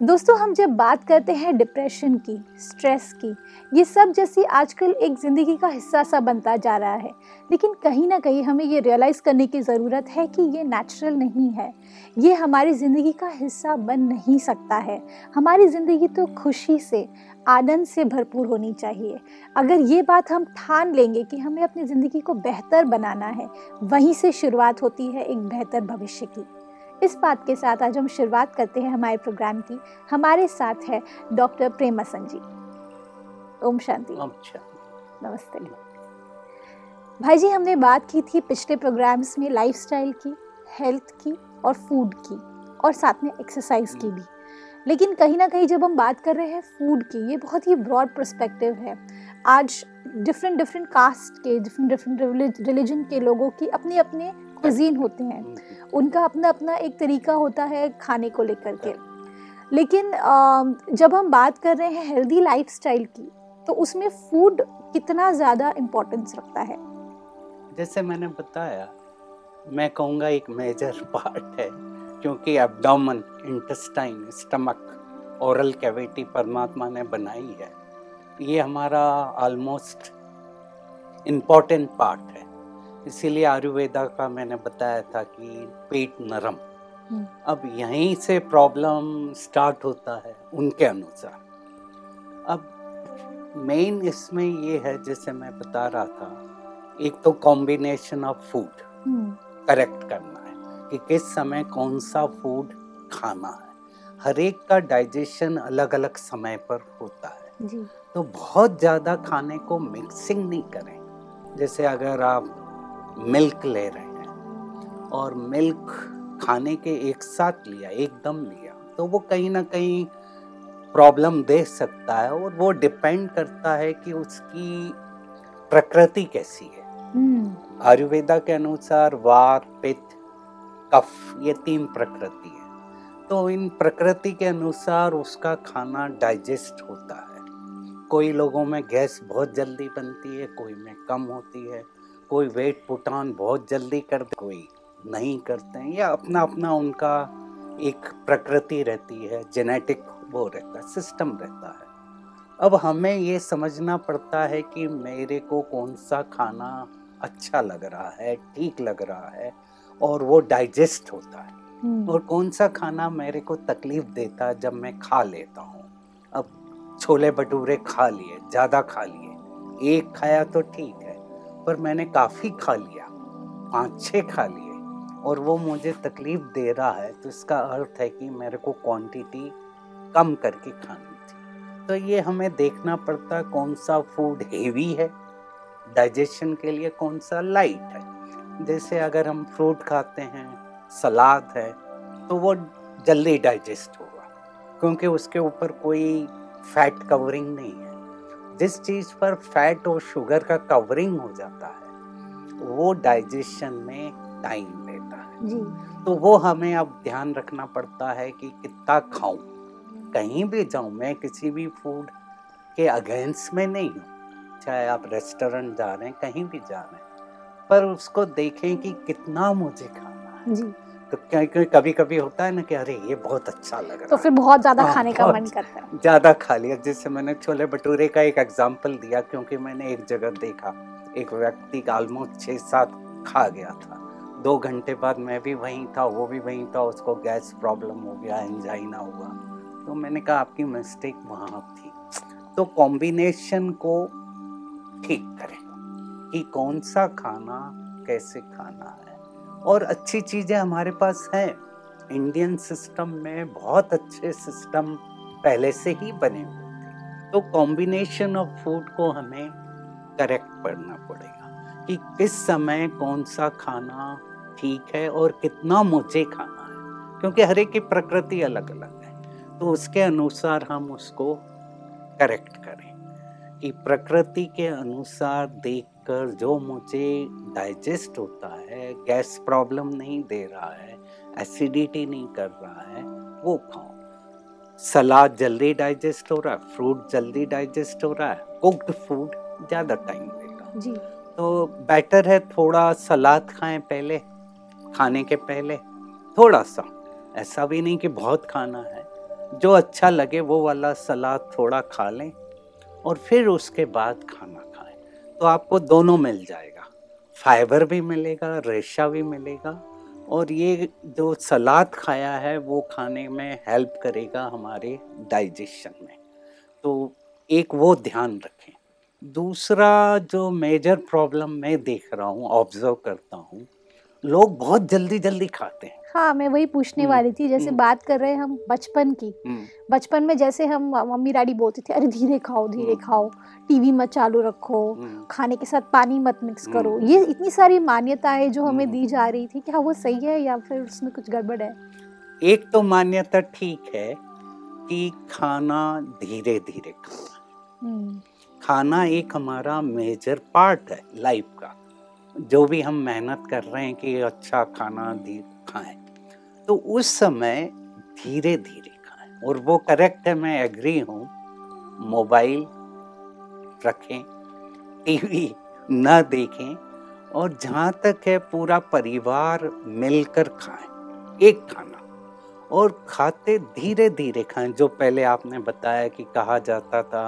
दोस्तों, हम जब बात करते हैं डिप्रेशन की स्ट्रेस की, ये सब जैसी आजकल एक ज़िंदगी का हिस्सा सा बनता जा रहा है। लेकिन कहीं ना कहीं हमें ये रियलाइज़ करने की ज़रूरत है कि ये नेचुरल नहीं है। ये हमारी ज़िंदगी का हिस्सा बन नहीं सकता है। हमारी ज़िंदगी तो खुशी से, आनंद से भरपूर होनी चाहिए। अगर ये बात हम ठान लेंगे कि हमें अपनी ज़िंदगी को बेहतर बनाना है, वहीं से शुरुआत होती है एक बेहतर भविष्य की। इस बात के साथ आज हम शुरुआत करते हैं हमारे प्रोग्राम की। हमारे साथ है डॉक्टर प्रेमा जी ओम शांति। अच्छा नमस्ते। भाई जी हमने बात की थी पिछले प्रोग्राम्स में लाइफस्टाइल की हेल्थ की और फ़ूड की और साथ में एक्सरसाइज की भी। लेकिन कहीं ना कहीं जब हम बात कर रहे हैं फ़ूड की ये बहुत ही ब्रॉड पर्सपेक्टिव है। आज डिफरेंट डिफरेंट कास्ट के डिफरेंट डिफरेंट रिलीजन के लोगों की अपने अपने कुजीन होते हैं। उनका अपना अपना एक तरीका होता है खाने को लेकर के। लेकिन जब हम बात कर रहे हैं हेल्दी लाइफस्टाइल की तो उसमें फ़ूड कितना ज़्यादा इम्पोर्टेंस रखता है? जैसे मैंने बताया मैं कहूँगा एक मेजर पार्ट है क्योंकि abdomen intestine stomach oral cavity परमात्मा ने बनाई है। ये हमारा ऑलमोस्ट इम्पोर्टेंट पार्ट है। इसीलिए आयुर्वेदा का मैंने बताया था कि पेट नरम। हम्म। अब यहीं से प्रॉब्लम स्टार्ट होता है उनके अनुसार। अब मेन इसमें ये है जैसे मैं बता रहा था एक तो कॉम्बिनेशन ऑफ़ फ़ूड करेक्ट करना है कि किस समय कौन सा फ़ूड खाना है। हर एक का डाइजेशन अलग अलग समय पर होता है। जी। तो बहुत ज़्यादा खाने को मिक्सिंग नहीं करें। जैसे अगर आप मिल्क ले रहे हैं। और मिल्क खाने के एक साथ लिया एकदम लिया तो वो कहीं ना कहीं प्रॉब्लम दे सकता है और वो डिपेंड करता है कि उसकी प्रकृति कैसी है। हम्म। आयुर्वेदा के अनुसार वात पित्त कफ ये तीन प्रकृति है। तो इन प्रकृति के अनुसार उसका खाना डाइजेस्ट होता है। कोई लोगों में गैस बहुत जल्दी बनती है कोई में कम होती है। कोई वेट पुटान बहुत जल्दी कर दे कोई नहीं करते हैं। या अपना अपना उनका एक प्रकृति रहती है जेनेटिक वो रहता है सिस्टम रहता है। अब हमें ये समझना पड़ता है कि मेरे को कौन सा खाना अच्छा लग रहा है ठीक लग रहा है और वो डाइजेस्ट होता है। हम्म। और कौन सा खाना मेरे को तकलीफ़ देता है जब मैं खा लेता हूँ। अब छोले भटूरे खा लिए ज़्यादा खा लिए एक खाया तो ठीक है। पर मैंने काफ़ी खा लिया। पाँच छः खा लिए। और वो मुझे तकलीफ़ दे रहा है तो इसका अर्थ है कि मेरे को क्वांटिटी कम करके खानी थी। तो ये हमें देखना पड़ता कौन सा फ़ूड हेवी है डाइजेशन के लिए कौन सा लाइट है। जैसे अगर हम फ्रूट खाते हैं सलाद है तो वो जल्दी डाइजेस्ट होगा, क्योंकि उसके ऊपर कोई फैट कवरिंग नहीं है। जिस चीज़ पर फैट और शुगर का कवरिंग हो जाता है वो डाइजेशन में टाइम लेता है जी। तो वो हमें अब ध्यान रखना पड़ता है कि कितना खाऊं कहीं भी जाऊँ मैं किसी भी फ़ूड के अगेंस्ट में नहीं हूँ चाहे आप रेस्टोरेंट जा रहे हैं कहीं भी जा रहे हैं पर उसको देखें कि कितना मुझे खाना है जी। तो क्योंकि कभी कभी होता है ना कि अरे ये बहुत अच्छा लग रहा तो फिर बहुत ज़्यादा हाँ, खाने का मन करता है। ज़्यादा खा लिया। जैसे मैंने छोले भटूरे का एक एग्ज़ाम्पल दिया क्योंकि मैंने एक जगह देखा एक व्यक्ति ऑलमोस्ट छः सात खा गया था। दो घंटे बाद मैं भी वहीं था वो भी वहीं था उसको गैस प्रॉब्लम हो गया एंजाइना हुआ। तो मैंने कहा आपकी मिस्टेक वहाँ थी। तो कॉम्बिनेशन को ठीक करें कि कौन सा खाना कैसे खाना है। और अच्छी चीज़ें हमारे पास हैं। इंडियन सिस्टम में बहुत अच्छे सिस्टम पहले से ही बने हुए थे। तो कॉम्बिनेशन ऑफ़ फ़ूड को हमें करेक्ट पढ़ना पड़ेगा कि किस समय कौन सा खाना ठीक है और कितना मुझे खाना है। क्योंकि हर एक की प्रकृति अलग अलग है। तो उसके अनुसार हम उसको करेक्ट करें कि प्रकृति के अनुसार देख खाकर जो मुझे डाइजेस्ट होता है गैस प्रॉब्लम नहीं दे रहा है एसिडिटी नहीं कर रहा है वो खाओ सलाद जल्दी डाइजेस्ट हो रहा है फ्रूट जल्दी डाइजेस्ट हो रहा है कुक्ड फ़ूड ज़्यादा टाइम लेगा जी। तो बेटर है थोड़ा सलाद खाएँ पहले खाने के पहले थोड़ा सा। ऐसा भी नहीं कि बहुत खाना है। जो अच्छा लगे वो वाला सलाद थोड़ा खा लें और फिर उसके बाद खाना। तो आपको दोनों मिल जाएगा। फाइबर भी मिलेगा, रेशा भी मिलेगा और ये जो सलाद खाया है, वो खाने में हेल्प करेगा हमारे डाइजेशन में। तो एक वो ध्यान रखें। दूसरा जो मेजर प्रॉब्लम मैं देख रहा हूँ, ऑब्ज़र्व करता हूँ, लोग बहुत जल्दी जल्दी खाते हैं। हाँ मैं वही पूछने हम्म, वाली थी जैसे हम्म। बात कर रहे हैं हम बचपन की हम्म, बचपन में जैसे हम मम्मी डैडी बोलते थे अरे धीरे खाओ धीरे। खाओ टीवी मत चालू रखो। खाने के साथ पानी मत मिक्स करो। ये इतनी सारी मान्यताएँ जो हमें। दी जा रही थी क्या वो सही है या फिर उसमें कुछ गड़बड़ है एक तो मान्यता ठीक है कि खाना धीरे धीरे खाना खाना एक हमारा मेजर पार्ट है लाइफ का जो भी हम मेहनत कर रहे हैं कि अच्छा खाना खाएँ तो उस समय धीरे धीरे खाएँ और वो करेक्ट है मैं एग्री हूँ। मोबाइल रखें टीवी न देखें और जहाँ तक है पूरा परिवार मिलकर खाएँ एक खाना। और खाते धीरे धीरे खाएँ जो पहले आपने बताया कि कहा जाता था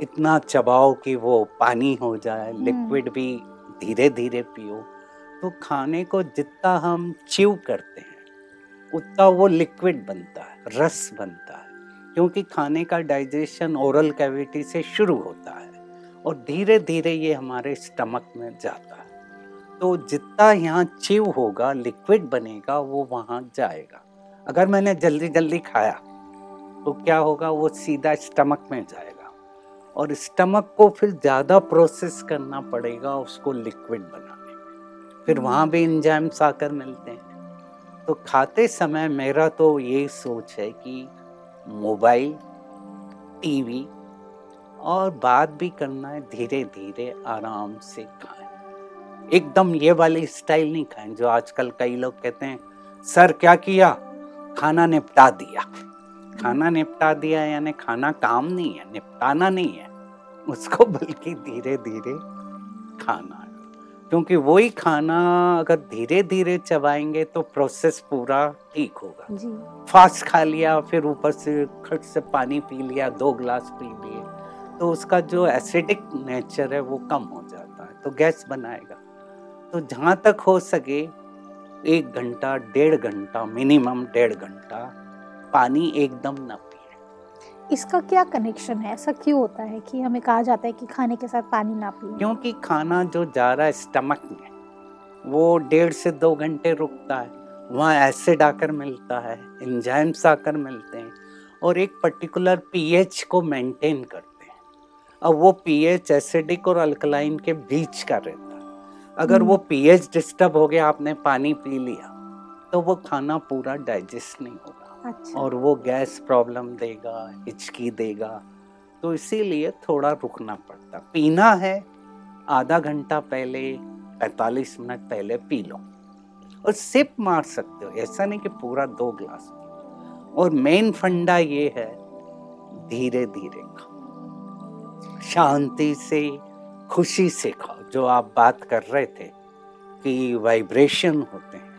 इतना चबाओ कि वो पानी हो जाए हम्म। लिक्विड भी धीरे धीरे पियो। तो खाने को जितना हम च्यू करते हैं उतना वो लिक्विड बनता है रस बनता है क्योंकि खाने का डाइजेशन ओरल कैविटी से शुरू होता है और धीरे धीरे ये हमारे स्टमक में जाता है। तो जितना यहाँ च्यू होगा लिक्विड बनेगा वो वहाँ जाएगा। अगर मैंने जल्दी जल्दी खाया तो क्या होगा? वो सीधा स्टमक में जाएगा और स्टमक को फिर ज़्यादा प्रोसेस करना पड़ेगा उसको लिक्विड बनाने में। फिर वहाँ भी इंजाइम्स आकर मिलते हैं। तो खाते समय मेरा तो ये सोच है कि मोबाइल, टीवी और बात भी करना है धीरे धीरे आराम से खाएँ। एकदम ये वाली स्टाइल नहीं खाएँ जो आजकल कई लोग कहते हैं, सर, क्या किया? खाना निपटा दिया। खाना निपटा दिया यानी खाना काम नहीं है, निपटाना नहीं है, उसको बल्कि धीरे धीरे खाना क्योंकि वही खाना अगर धीरे धीरे चबाएँगे तो प्रोसेस पूरा ठीक होगा। जी। फास्ट खा लिया फिर ऊपर से खट से पानी पी लिया दो ग्लास पी लिए तो उसका जो एसिडिक नेचर है वो कम हो जाता है तो गैस बनाएगा। तो जहाँ तक हो सके एक घंटा डेढ़ घंटा मिनिमम डेढ़ घंटा पानी एकदम न इसका क्या कनेक्शन है? ऐसा क्यों होता है कि हमें कहा जाता है कि खाने के साथ पानी ना पिए? क्योंकि खाना जो जा रहा है स्टमक में वो डेढ़ से दो घंटे रुकता है। वहाँ एसिड आकर मिलता है इंजाइम्स आकर मिलते हैं और एक पर्टिकुलर पीएच को मेंटेन करते हैं। अब वो पीएच एसिडिक और अल्कलाइन के बीच का रहता है। अगर वो पीएच डिस्टर्ब हो गया आपने पानी पी लिया तो वो खाना पूरा डाइजेस्ट नहीं होगा। अच्छा। और वो गैस प्रॉब्लम देगा, हिचकी देगा तो इसीलिए थोड़ा रुकना पड़ता। पीना है, आधा घंटा पहले 45 मिनट पहले पी लो और सिप मार सकते हो। ऐसा नहीं कि पूरा दो ग्लास। और मेन फंडा ये है धीरे धीरे खाओ। शांति से, खुशी से खाओ। जो आप बात कर रहे थे कि वाइब्रेशन होते हैं।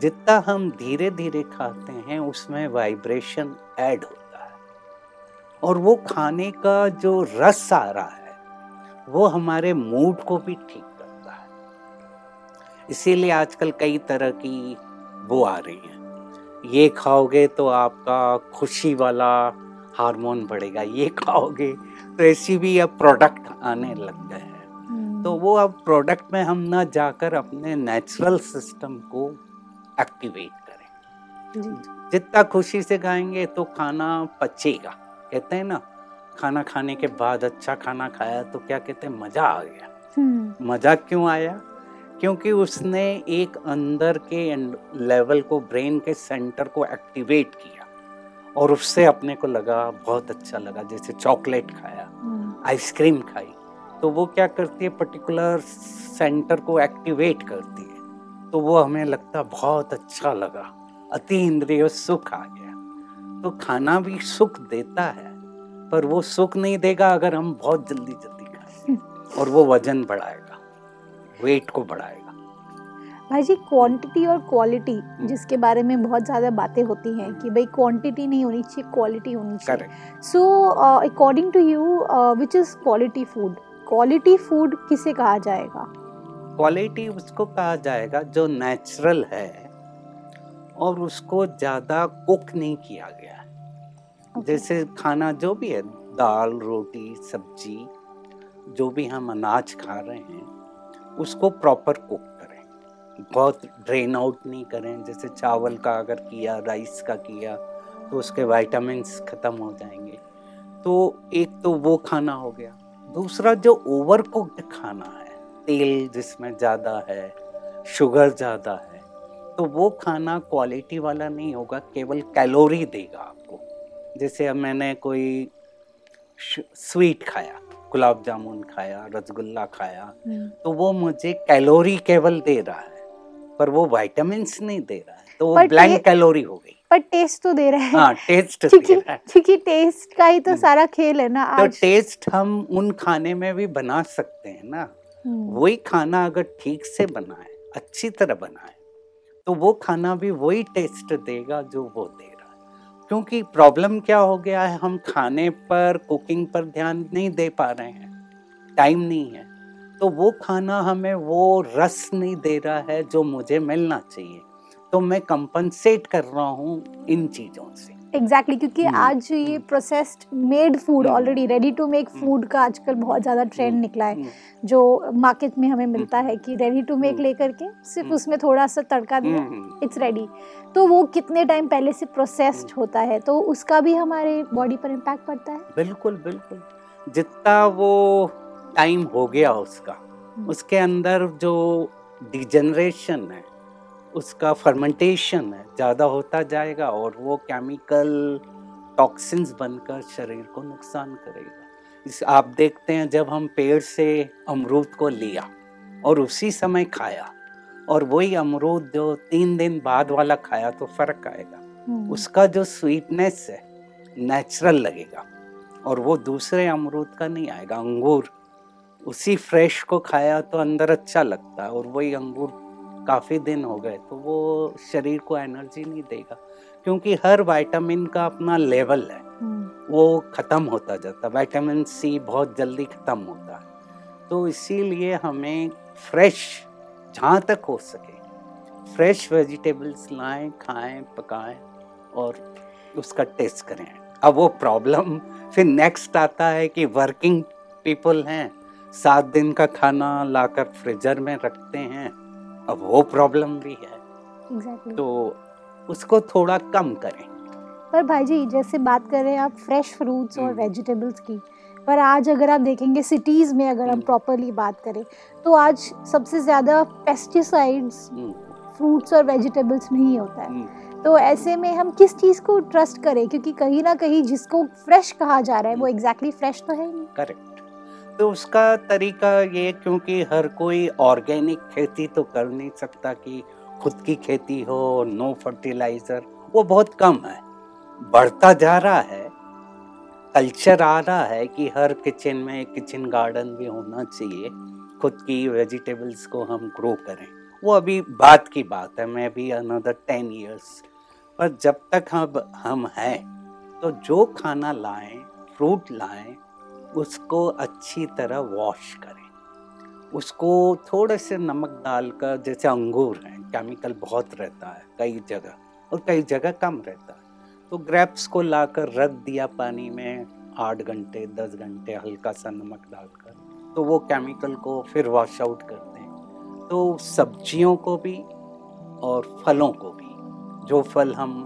जितना हम धीरे धीरे खाते हैं उसमें वाइब्रेशन ऐड होता है। और वो खाने का जो रस आ रहा है वो हमारे मूड को भी ठीक करता है। इसीलिए आजकल कई तरह की वो आ रही हैं। ये खाओगे तो आपका खुशी वाला हार्मोन बढ़ेगा ये खाओगे तो ऐसी भी अब प्रोडक्ट आने लग गए हैं। हम्म, तो वो अब प्रोडक्ट में हम ना जाकर अपने नेचुरल सिस्टम को एक्टिवेट करें। जितना खुशी से खाएँगे तो खाना पचेगा। कहते हैं ना खाना खाने के बाद अच्छा खाना खाया तो क्या कहते हैं मज़ा आ गया। हम्म, मज़ा क्यों आया? क्योंकि उसने एक अंदर के लेवल को ब्रेन के सेंटर को एक्टिवेट किया। और उससे अपने को लगा बहुत अच्छा लगा जैसे चॉकलेट खाया हम्म, आइसक्रीम खाई। तो वो क्या करती है पर्टिकुलर सेंटर को एक्टिवेट करती है। तो वो हमें लगता बहुत अच्छा लगा। अति इंद्रिय सुख आ गया। तो खाना भी सुख देता है पर वो सुख नहीं देगा अगर हम बहुत जल्दी जल्दी खाएँ और वो वज़न बढ़ाएगा वेट को बढ़ाएगा। भाई जी क्वांटिटी और क्वालिटी। जिसके बारे में बहुत ज़्यादा बातें होती हैं कि भाई क्वांटिटी नहीं होनी चाहिए क्वालिटी होनी चाहिए। So according to you which is quality food quality food किसे कहा जाएगा? क्वालिटी उसको कहा जाएगा जो नेचुरल है और उसको ज़्यादा कुक नहीं किया गया। okay. जैसे खाना जो भी है दाल रोटी सब्ज़ी जो भी हम अनाज खा रहे हैं उसको प्रॉपर कुक करें। बहुत ड्रेन आउट नहीं करें जैसे चावल का अगर किया राइस का किया तो उसके वाइटामस ख़त्म हो जाएँगे। तो एक तो वो खाना हो गया। दूसरा जो ओवर कुक्ड खाना है तेल जिसमें ज़्यादा है शुगर ज़्यादा है तो वो खाना क्वालिटी वाला नहीं होगा केवल कैलोरी देगा आपको जैसे अब मैंने कोई स्वीट खाया गुलाब जामुन खाया रसगुल्ला खाया हम्म। तो वो मुझे कैलोरी केवल दे रहा है पर वो वाइटामिन नहीं दे रहा है तो वो ब्लैंक कैलोरी हो गई पर टेस्ट तो दे रहा है हाँ टेस्ट क्योंकि टेस्ट का ही तो हम्म। सारा खेल है ना तो आज तो टेस्ट हम उन खाने में भी बना सकते हैं ना। वही खाना अगर ठीक से बनाए, अच्छी तरह बनाए तो वो खाना भी वही टेस्ट देगा जो वो दे रहा है। क्योंकि प्रॉब्लम क्या हो गया है, हम खाने पर कुकिंग पर ध्यान नहीं दे पा रहे हैं टाइम नहीं है। तो वो खाना हमें वो रस नहीं दे रहा है जो मुझे मिलना चाहिए। तो मैं कंपनसेट कर रहा हूँ इन चीज़ों से। एग्जैक्टली exactly, क्योंकि hmm. आज ये processed made food already ready to make food का आजकल बहुत ज़्यादा ट्रेंड hmm. निकला है hmm. जो मार्केट में हमें मिलता है कि रेडी टू मेक लेकर के सिर्फ़ उसमें थोड़ा सा तड़का दिया इट्स रेडी तो वो कितने टाइम पहले से प्रोसेस्ड होता है तो उसका भी हमारे बॉडी पर इम्पैक्ट पड़ता है? बिल्कुल बिल्कुल। जितना वो टाइम हो गया उसका हम्म। उसके अंदर जो डिजनरेशन है उसका फर्मेंटेशन है ज़्यादा होता जाएगा और वो केमिकल टॉक्सिन्स बनकर शरीर को नुकसान करेगा। इस आप देखते हैं जब हम पेड़ से अमरूद को लिया और उसी समय खाया और वही अमरूद जो तीन दिन बाद वाला खाया तो फ़र्क आएगा। हम्म। उसका जो स्वीटनेस है नेचुरल लगेगा और वो दूसरे अमरूद का नहीं आएगा अंगूर। उसी फ्रेश को खाया तो अंदर अच्छा लगता है और वही अंगूर काफ़ी दिन हो गए तो वो शरीर को एनर्जी नहीं देगा क्योंकि हर विटामिन का अपना लेवल है। हम्म। वो ख़त्म होता जाता है विटामिन सी बहुत जल्दी ख़त्म होता है। तो इसीलिए हमें फ्रेश जहाँ तक हो सके फ्रेश वेजिटेबल्स लाएँ खाएँ पकाएँ और उसका टेस्ट करें। अब वो प्रॉब्लम फिर नेक्स्ट आता है कि वर्किंग पीपल हैं सात दिन का खाना लाकर फ्रीजर में रखते हैं। अब वो प्रॉब्लम भी है exactly. तो उसको थोड़ा कम करें पर भाई जी जैसे बात कर रहे हैं आप फ्रेश फ्रूट्स और वेजिटेबल्स हम्म। की पर आज अगर आप देखेंगे सिटीज़ में अगर हम प्रॉपरली हम्म। बात करें तो आज सबसे ज़्यादा पेस्टिसाइड्स फ्रूट्स और वेजिटेबल्स में ही होता है हम्म। तो ऐसे में हम किस चीज़ को ट्रस्ट करें क्योंकि कहीं ना कहीं जिसको फ्रेश कहा जा रहा है वो एग्जैक्टली exactly फ्रेश तो है नहीं करेक्ट तो उसका तरीका ये क्योंकि हर कोई ऑर्गेनिक खेती तो कर नहीं सकता कि खुद की खेती हो, नो फर्टिलाइज़र, वो बहुत कम है। बढ़ता जा रहा है, कल्चर आ रहा है कि हर किचन में किचन गार्डन भी होना चाहिए, खुद की वेजिटेबल्स को हम ग्रो करें। वो अभी बात की बात है, मैं भी अनदर टेन ईयर्स पर जब तक हम हम हैं तो जो खाना लाएँ फ्रूट लाएँ उसको अच्छी तरह वॉश करें। उसको थोड़े से नमक डालकर, जैसे अंगूर हैं केमिकल बहुत रहता है, कई जगह, और कई जगह कम रहता है। तो ग्रेप्स को लाकर रख दिया पानी में, आठ घंटे, दस घंटे हल्का सा नमक डालकर तो वो केमिकल को फिर वॉश आउट करते हैं। तो सब्जियों को भी और फलों को भी, जो फल हम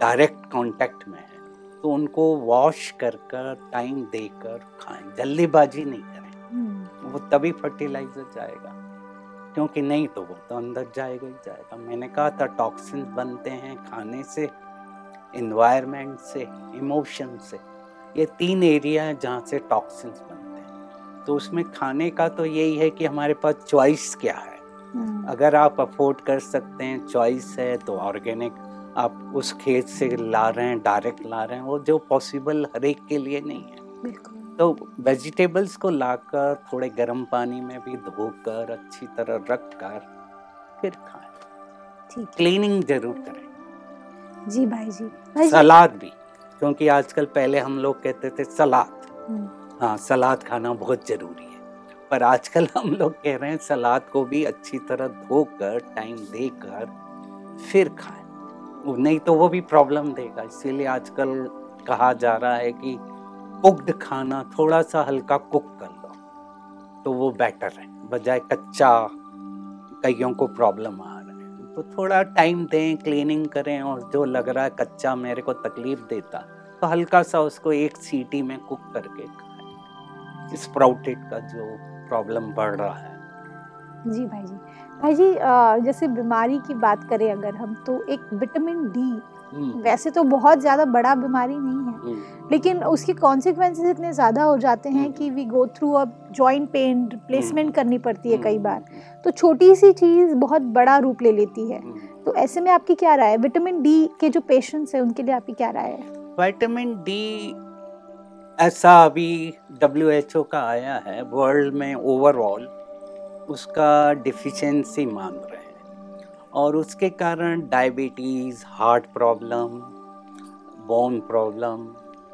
डायरेक्ट कांटेक्ट में तो उनको वॉश कर कर टाइम देकर खाएँ। जल्दीबाजी नहीं करें। हम्म। वो तभी फर्टिलाइज़र जाएगा। क्योंकि नहीं तो वो तो अंदर जाएगा ही जाएगा। मैंने कहा था टॉक्सिन बनते हैं खाने से इन्वायरमेंट से इमोशन से। ये तीन एरिया हैं जहाँ से टॉक्सिन्स बनते हैं। तो उसमें खाने का तो यही है कि हमारे पास चॉइस क्या है? हम्म। अगर आप अफोर्ड कर सकते हैं चॉइस है तो ऑर्गेनिक आप उस खेत से ला रहे हैं डायरेक्ट ला रहे हैं वो जो पॉसिबल हर एक के लिए नहीं है। तो वेजिटेबल्स को लाकर थोड़े गर्म पानी में भी धोकर अच्छी तरह रख कर फिर खाएँ। क्लीनिंग ज़रूर करें। जी भाई जी। भाई सलाद भी क्योंकि आजकल पहले हम लोग कहते थे सलाद। हम्म। हाँ सलाद खाना बहुत ज़रूरी है। पर आजकल हम लोग कह रहे हैं सलाद को भी अच्छी तरह धोकर टाइम देकर फिर खाएँ। नहीं तो वो भी प्रॉब्लम देगा। इसीलिए आजकल कहा जा रहा है कि कुक्ड खाना थोड़ा सा हल्का कुक कर लो तो वो बेटर है। बजाय कच्चा कईयों को प्रॉब्लम आ रहा है। तो थोड़ा टाइम दें क्लीनिंग करें और जो लग रहा है कच्चा मेरे को तकलीफ़ देता तो हल्का सा उसको एक सीटी में कुक करके स्प्राउटेड का जो प्रॉब्लम बढ़ रहा है। जी भाई जी। भाई जी जैसे बीमारी की बात करें अगर हम तो एक विटामिन डी हम्म। वैसे तो बहुत ज़्यादा बड़ा बीमारी नहीं है। हम्म। लेकिन उसके कॉन्सिक्वेंसेस इतने ज़्यादा हो जाते हैं हम्म। कि we go through a joint pain replacement करनी पड़ती है कई बार। तो छोटी सी चीज़ बहुत बड़ा रूप ले लेती है। तो ऐसे में आपकी क्या राय है? विटामिन डी के जो पेशेंट्स हैं उनके लिए आपकी क्या राय है? विटामिन डी ऐसा अभी डब्ल्यू का आया है वर्ल्ड में ओवरऑल उसका डिफिशेंसी मान रहे हैं। और उसके कारण diabetes heart problem bone problem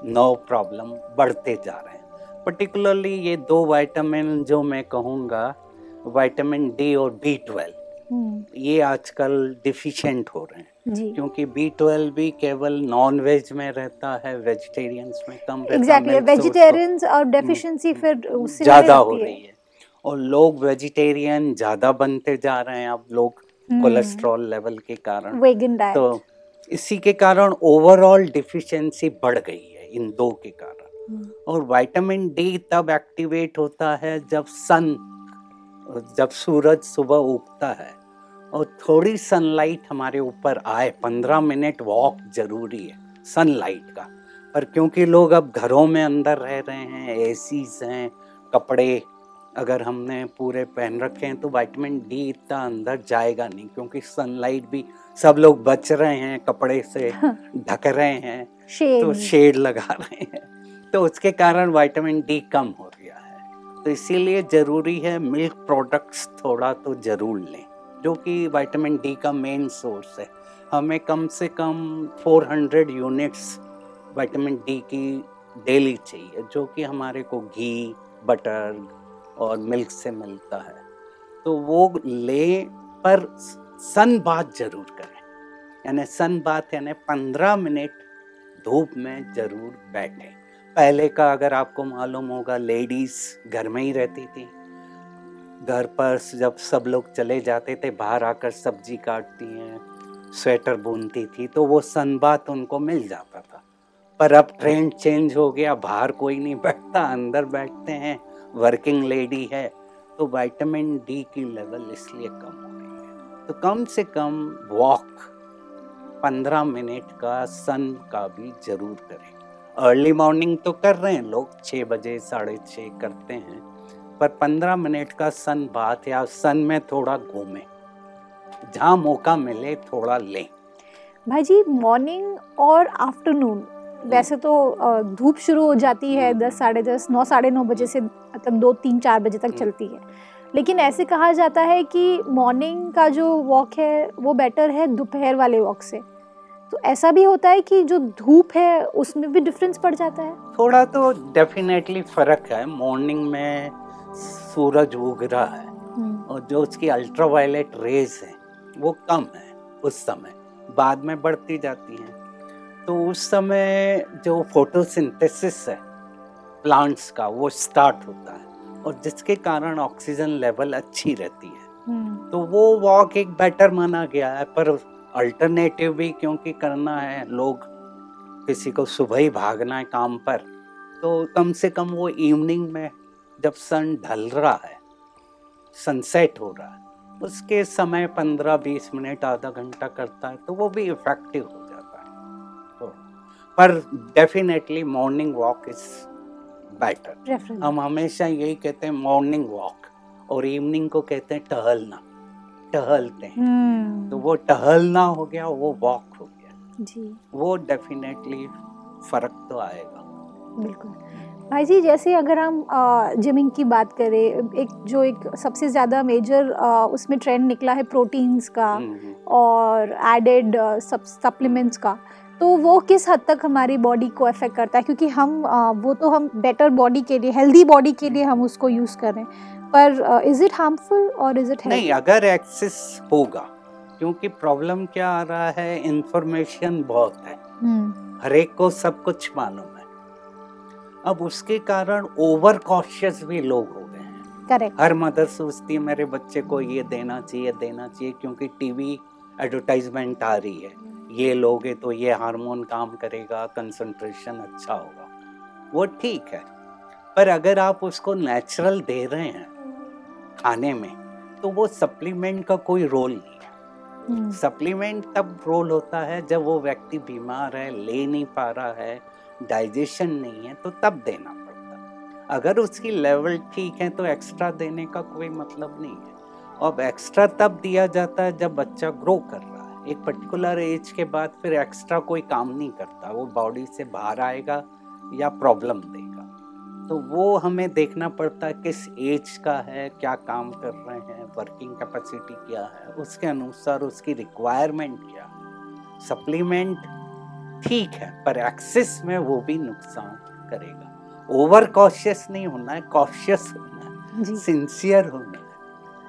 nerve problem बढ़ते जा रहे हैं। पर्टिकुलरली ये दो वाइटामिन जो मैं कहूँगा वाइटामिन डी और बी ट्वेल्व हम्म। ये आजकल डिफिशिएंट हो रहे हैं। क्योंकि बी ट्वेल्व भी केवल नॉन वेज में रहता है वेजिटेरियंस में कम एग्जैक्टली वेजिटेरियंस और डेफिशिएंसी हम्म, फिर उससे ज़्यादा हो। रही है। और लोग वेजिटेरियन ज़्यादा बनते जा रहे हैं अब लोग कोलेस्ट्रॉल हम्म। लेवल के कारण। वेगन डाइट तो इसी के कारण ओवरऑल डिफिशियंसी बढ़ गई है इन दो के कारण। हम्म। और विटामिन डी तब एक्टिवेट होता है जब सन जब सूरज सुबह उगता है और थोड़ी सनलाइट हमारे ऊपर आए। पंद्रह मिनट वॉक ज़रूरी है सनलाइट का। पर क्योंकि लोग अब घरों में अंदर रह रहे हैं ए हैं कपड़े अगर हमने पूरे पहन रखे हैं तो वाइटमिन डी इतना अंदर जाएगा नहीं क्योंकि सनलाइट भी सब लोग बच रहे हैं कपड़े से ढक रहे हैं तो शेड लगा रहे हैं। तो उसके कारण वाइटामिन डी कम हो गया है। तो इसीलिए ज़रूरी है मिल्क प्रोडक्ट्स थोड़ा तो ज़रूर लें जो कि वाइटामिन डी का मेन सोर्स है। हमें कम से कम 400 यूनिट्स विटामिन डी की डेली चाहिए जो कि हमारे को घी बटर और मिल्क से मिलता है। तो वो ले पर सन बात ज़रूर करें। यानी सन बात यानी पंद्रह मिनट धूप में ज़रूर बैठें। पहले का अगर आपको मालूम होगा, लेडीज़ घर में ही रहती थी। घर पर जब सब लोग चले जाते थे, बाहर आकर सब्ज़ी काटती हैं, स्वेटर बुनती थी तो वो सन बात उनको मिल जाता था। पर अब ट्रेंड चेंज हो गया, बाहर कोई नहीं बैठता, अंदर बैठते हैं। वर्किंग लेडी है तो विटामिन डी की लेवल इसलिए कम हो गई है। तो कम से कम वॉक पंद्रह मिनट का सन का भी ज़रूर करें। अर्ली मॉर्निंग तो कर रहे हैं लोग छः बजे, साढ़े छः करते हैं, पर पंद्रह मिनट का सन बात या सन में थोड़ा घूमें। जहाँ मौका मिले, थोड़ा लें। भाई जी मॉर्निंग और आफ्टरनून वैसे तो धूप शुरू हो जाती है दस साढ़े दस नौ साढ़े नौ बजे से मतलब दो तीन चार बजे तक। चलती है। लेकिन ऐसे कहा जाता है कि मॉर्निंग का जो वॉक है वो बेटर है दोपहर वाले वॉक से। तो ऐसा भी होता है कि जो धूप है उसमें भी डिफरेंस पड़ जाता है? थोड़ा तो डेफिनेटली फ़र्क है। मॉर्निंग में सूरज उग रहा है हम्म। और जो उसकी अल्ट्रावायलेट रेज है वो कम है उस समय। बाद में बढ़ती जाती हैं। तो उस समय जो फोटोसिंथेसिस है प्लांट्स का वो स्टार्ट होता है और जिसके कारण ऑक्सीजन लेवल अच्छी रहती है हम्म। तो वो वॉक एक बेटर माना गया है पर अल्टरनेटिव भी क्योंकि करना है लोग किसी को सुबह ही भागना है काम पर तो कम से कम वो इवनिंग में जब सन ढल रहा है सनसेट हो रहा है उसके समय पंद्रह बीस मिनट आधा घंटा करता है तो वो भी इफ़ेक्टिव होता है पर definitely morning walk is better हम हमेशा यही कहते हैं मॉर्निंग वॉक और इवनिंग को कहते हैं टहलना टहलते हैं। hmm. तो वो टहलना हो गया वो वॉक हो गया। जी। वो डेफिनेटली फ़र्क तो आएगा। बिल्कुल। भाई जी जैसे अगर हम जिमिंग की बात करें एक जो एक सबसे ज़्यादा मेजर उसमें ट्रेंड निकला है प्रोटीन्स का हम्म, हम्म। और एडेड सप्लीमेंट्स का। तो वो किस हद तक हमारी बॉडी को अफेक्ट करता है? क्योंकि हम वो तो हम बेटर बॉडी के लिए हेल्दी बॉडी के लिए हम उसको यूज़ कर रहे हैं। पर इज़ इट हार्मफुल और इज़ इट नहीं अगर एक्सेस होगा क्योंकि प्रॉब्लम क्या आ रहा है? इंफॉर्मेशन बहुत है। हम्म। हर एक को सब कुछ मालूम है। अब उसके कारण ओवर कॉशियस भी लोग हो गए हैं। करेक्ट हर मदर सोचती है मेरे बच्चे को ये देना चाहिए देना चाहिए क्योंकि टीवी एडवर्टाइजमेंट आ रही है। ये लोगे तो ये हार्मोन काम करेगा कंसंट्रेशन अच्छा होगा। वो ठीक है पर अगर आप उसको नेचुरल दे रहे हैं खाने में तो वो सप्लीमेंट का कोई रोल नहीं है। सप्लीमेंट हम्म। तब रोल होता है जब वो व्यक्ति बीमार है ले नहीं पा रहा है डाइजेशन नहीं है तो तब देना पड़ता अगर उसकी लेवल ठीक है तो एक्स्ट्रा देने का कोई मतलब नहीं है। अब एक्स्ट्रा तब दिया जाता है जब बच्चा ग्रो कर रहा है। एक पर्टिकुलर एज के बाद फिर एक्स्ट्रा कोई काम नहीं करता। वो बॉडी से बाहर आएगा या प्रॉब्लम देगा। तो वो हमें देखना पड़ता है किस एज का है क्या काम कर रहे हैं वर्किंग कैपेसिटी क्या है उसके अनुसार उसकी रिक्वायरमेंट क्या है। सप्लीमेंट ठीक है पर एक्सेस में वो भी नुकसान करेगा। ओवर कॉशियस नहीं होना है कॉशियस होना है। सिंसियर होना है।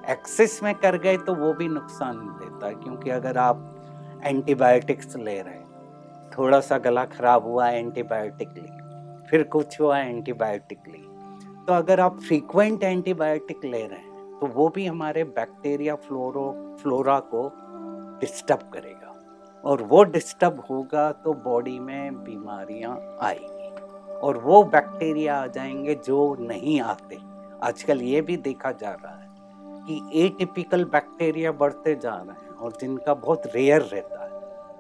एक्सेस में कर गए तो वो भी नुकसान देता है, क्योंकि अगर आप एंटीबायोटिक्स ले रहे हैं, थोड़ा सा गला खराब हुआ, एंटीबायोटिक ली, फिर कुछ हुआ, एंटीबायोटिक ली तो अगर आप फ्रीक्वेंट एंटीबायोटिक ले रहे हैं तो वो भी हमारे बैक्टीरिया फ्लोरो, फ्लोरा को डिस्टर्ब करेगा, और वो डिस्टर्ब होगा तो बॉडी में बीमारियाँ आएँगी, और वो बैक्टीरिया आ जाएँगे जो नहीं आते। आजकल ये भी देखा जा रहा है कि ए टिपिकल बैक्टीरिया बढ़ते जा रहे हैं और जिनका बहुत रेयर रहता है।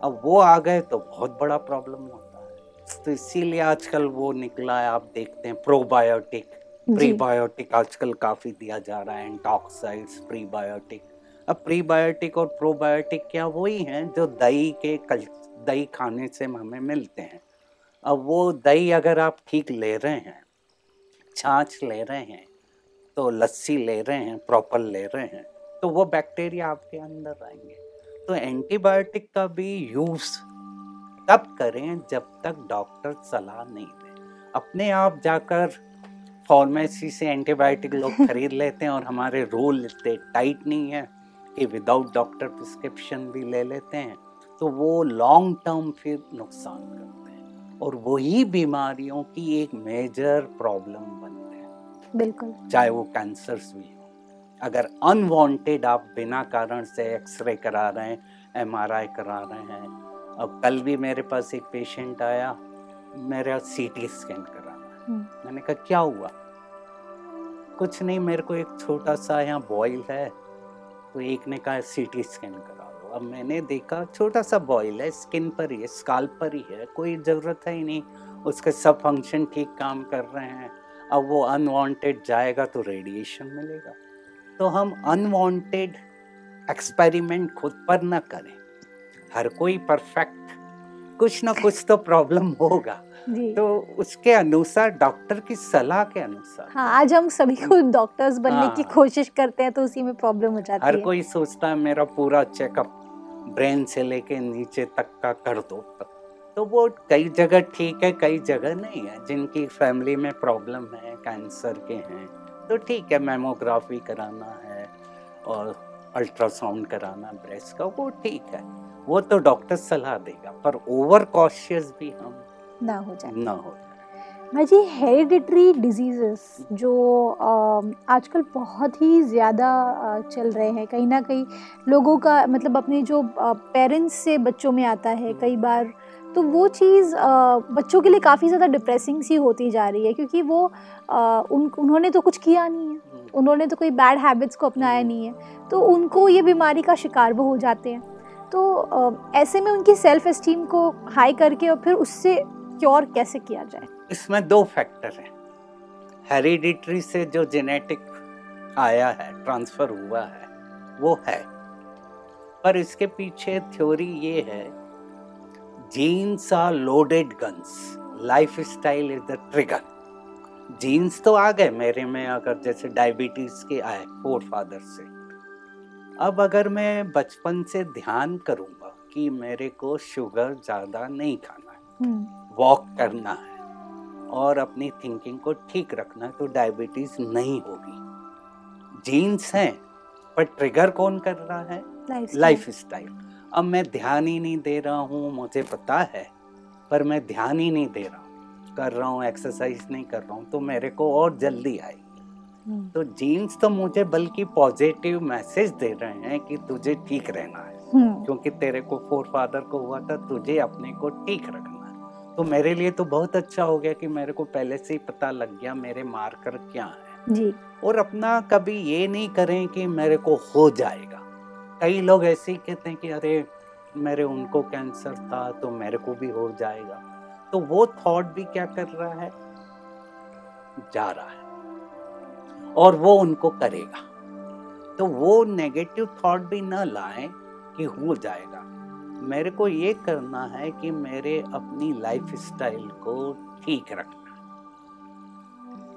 अब वो आ गए तो बहुत बड़ा प्रॉब्लम होता है। तो इसीलिए आजकल वो निकला है आप देखते हैं प्रोबायोटिक प्रीबायोटिक आजकल काफ़ी दिया जा रहा है एंटॉक्साइड्स प्रीबायोटिक अब प्रीबायोटिक और प्रोबायोटिक क्या वही हैं जो दही के कल दही खाने से हमें मिलते हैं। अब वो दही अगर आप ठीक ले रहे हैं छाछ ले रहे हैं तो लस्सी ले रहे हैं प्रॉपर ले रहे हैं तो वो बैक्टीरिया आपके अंदर आएँगे तो एंटीबायोटिक का भी यूज़ तब करें जब तक डॉक्टर सलाह नहीं दे। अपने आप जाकर फार्मेसी से एंटीबायोटिक लोग खरीद लेते हैं और हमारे रूल इतने टाइट नहीं है कि विदाउट डॉक्टर प्रिस्क्रिप्शन भी ले लेते हैं तो वो लॉन्ग टर्म फिर नुकसान करते हैं। और वही बीमारियों की एक मेजर प्रॉब्लम बनते हैं बिल्कुल। चाहे वो कैंसर्स भी हो। अगर अनवांटेड आप बिना कारण से एक्सरे करा रहे हैं एमआरआई करा रहे हैं अब कल भी मेरे पास एक पेशेंट आया मेरा सीटी स्कैन कराना। मैंने कहा क्या हुआ? कुछ नहीं मेरे को एक छोटा सा यहाँ बॉयल है। तो एक ने कहा सी टी स्कैन करा लो। अब मैंने देखा छोटा सा बॉयल है स्किन पर ही है स्काल पर ही है कोई ज़रूरत है ही नहीं। उसके सब फ़ंक्शन ठीक काम कर रहे हैं। अब वो अनवांटेड जाएगा तो रेडिएशन मिलेगा। तो हम अनवांटेड एक्सपेरिमेंट खुद पर ना करें। हर कोई परफेक्ट कुछ ना कुछ तो प्रॉब्लम होगा। तो उसके अनुसार डॉक्टर की सलाह के अनुसार। हाँ आज हम सभी को डॉक्टर्स बनने हाँ, की कोशिश करते हैं तो उसी में प्रॉब्लम हो जाती है। हर कोई सोचता है मेरा पूरा चेकअप ब्रेन से लेके नीचे तक का कर दो। तो वो कई जगह ठीक है कई जगह नहीं है। जिनकी फैमिली में प्रॉब्लम है कैंसर के हैं तो ठीक है मेमोग्राफी कराना है और अल्ट्रासाउंड कराना ब्रेस्ट का वो ठीक है। वो तो डॉक्टर सलाह देगा पर ओवर कॉशियस भी हम ना हो जाए। ना हो भाई जी हेरिडिटरी डिजीजेस जो आजकल बहुत ही ज़्यादा चल रहे हैं। कहीं ना कहीं लोगों का मतलब अपने जो पेरेंट्स से बच्चों में आता है कई हम्म। बार तो वो चीज़ बच्चों के लिए काफ़ी ज़्यादा डिप्रेसिंग सी होती जा रही है क्योंकि वो उन, उन्होंने तो कुछ किया नहीं है। उन्होंने तो कोई बैड हैबिट्स को अपनाया। नहीं है तो उनको ये बीमारी का शिकार वो हो जाते हैं तो ऐसे में उनकी सेल्फ एस्टीम को हाई करके और फिर उससे क्योर कैसे किया जाए इसमें दो फैक्टर हैं हेरिडिटरी से जो जेनेटिक आया है ट्रांसफ़र हुआ है, वो है पर इसके पीछे थ्योरी ये है genes are loaded guns lifestyle is the trigger genes तो आ गए मेरे में अगर जैसे डायबिटीज़ के आए फोर फादर से। अब अगर मैं बचपन से ध्यान करूँगा कि मेरे को शुगर ज़्यादा नहीं खाना है वॉक हम्म। करना है और अपनी थिंकिंग को ठीक रखना है तो डायबिटीज़ नहीं होगी। जीन्स हैं पर ट्रिगर कौन कर रहा है? लाइफ स्टाइल अब मैं ध्यान ही नहीं दे रहा हूँ मुझे पता है पर मैं ध्यान ही नहीं दे रहा हूँ। कर रहा हूँ एक्सरसाइज नहीं कर रहा हूँ तो मेरे को और जल्दी आएगी। हम्म। तो जीन्स तो मुझे बल्कि पॉजिटिव मैसेज दे रहे हैं कि तुझे ठीक रहना है हम्म। क्योंकि तेरे को फोर फादर को हुआ था तुझे अपने को ठीक रखना है। तो मेरे लिए तो बहुत अच्छा हो गया कि मेरे को पहले से ही पता लग गया मेरे मार्कर क्या है। जी। और अपना कभी ये नहीं करें कि मेरे को हो जाएगा। कई लोग ऐसे ही कहते हैं कि अरे मेरे उनको कैंसर था तो मेरे को भी हो जाएगा। तो वो थॉट भी क्या कर रहा है? जा रहा है। और वो उनको करेगा। तो वो नेगेटिव थॉट भी ना लाए कि हो जाएगा। मेरे को ये करना है कि मेरे अपनी लाइफ स्टाइल को ठीक रखना।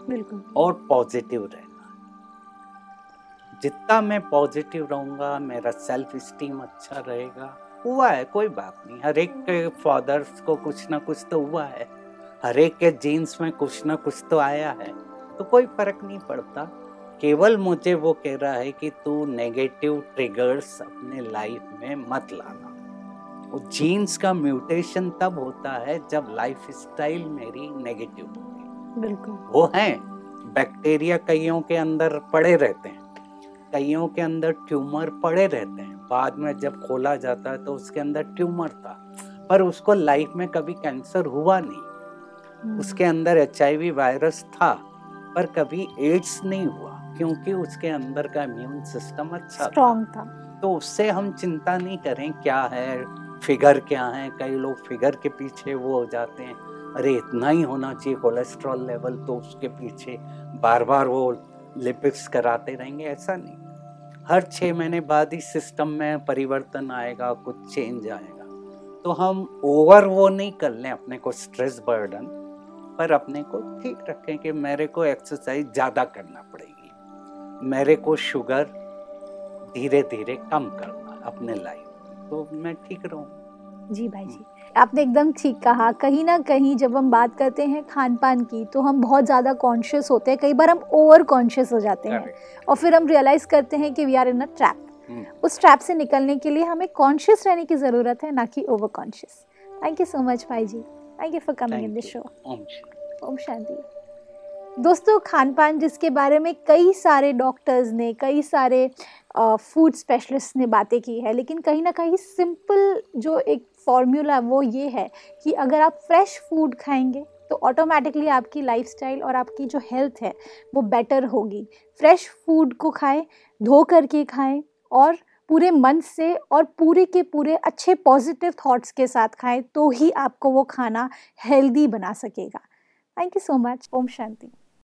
बिल्कुल। और पॉजिटिव रहना जितना मैं पॉजिटिव रहूँगा मेरा सेल्फ स्टीम अच्छा रहेगा। हुआ है कोई बात नहीं। हर एक के फादर्स को कुछ ना कुछ तो हुआ है। हर एक के जीन्स में कुछ ना कुछ तो आया है। तो कोई फ़र्क नहीं पड़ता। केवल मुझे वो कह रहा है कि तू नेगेटिव ट्रिगर्स अपने लाइफ में मत लाना। वो जीन्स का म्यूटेशन तब होता है जब लाइफ स्टाइल मेरी नेगेटिव होगी बिल्कुल। वो है बैक्टीरिया कईयों के अंदर पड़े रहते हैं। कईयों के अंदर ट्यूमर पड़े रहते हैं। बाद में जब खोला जाता है तो उसके अंदर ट्यूमर था। पर उसको लाइफ में कभी कैंसर हुआ नहीं। हम्म। उसके अंदर एचआईवी वायरस था पर कभी एड्स नहीं हुआ क्योंकि उसके अंदर का इम्यून सिस्टम अच्छा स्ट्रॉन्ग था। तो उससे हम चिंता नहीं करें क्या है फिगर क्या है। कई लोग फिगर के पीछे वो हो जाते हैं। अरे इतना ही होना चाहिए कोलेस्ट्रॉल लेवल तो उसके पीछे बार बार वो लिपिड्स कराते रहेंगे ऐसा नहीं। हर छः महीने बाद ही सिस्टम में परिवर्तन आएगा, कुछ चेंज आएगा। तो हम ओवर वो नहीं कर लें, अपने को स्ट्रेस बर्डन पर अपने को ठीक रखें कि मेरे को एक्सरसाइज ज़्यादा करना पड़ेगी। मेरे को शुगर धीरे धीरे कम करना अपने लाइफ तो मैं ठीक रहूँ। जी भाई जी। आपने एकदम ठीक कहा। कहीं ना कहीं जब हम बात करते हैं खान पान की तो हम बहुत ज़्यादा कॉन्शियस होते हैं। कई बार हम ओवर कॉन्शियस हो जाते हैं। और फिर हम रियलाइज़ करते हैं कि we are in a trap उस ट्रैप से निकलने के लिए हमें कॉन्शियस रहने की ज़रूरत है ना कि over conscious thank you so much भाई जी। Thank you for coming in this show ओम शांति दोस्तों खान पान जिसके बारे में कई सारे डॉक्टर्स ने कई सारे फ़ूड स्पेशलिस्ट ने बातें की है लेकिन कहीं ना कहीं सिंपल जो एक फॉर्मूला वो ये है कि अगर आप फ्रेश फ़ूड खाएँगे तो ऑटोमेटिकली आपकी लाइफस्टाइल और आपकी जो हेल्थ है, वो बेटर होगी। फ्रेश फ़ूड को खाएँ, धो करके खाएँ और पूरे मन से और पूरे के पूरे अच्छे पॉजिटिव थॉट्स के साथ खाएँ तो ही आपको वो खाना हेल्दी बना सकेगा। Thank you so much Om Shanti.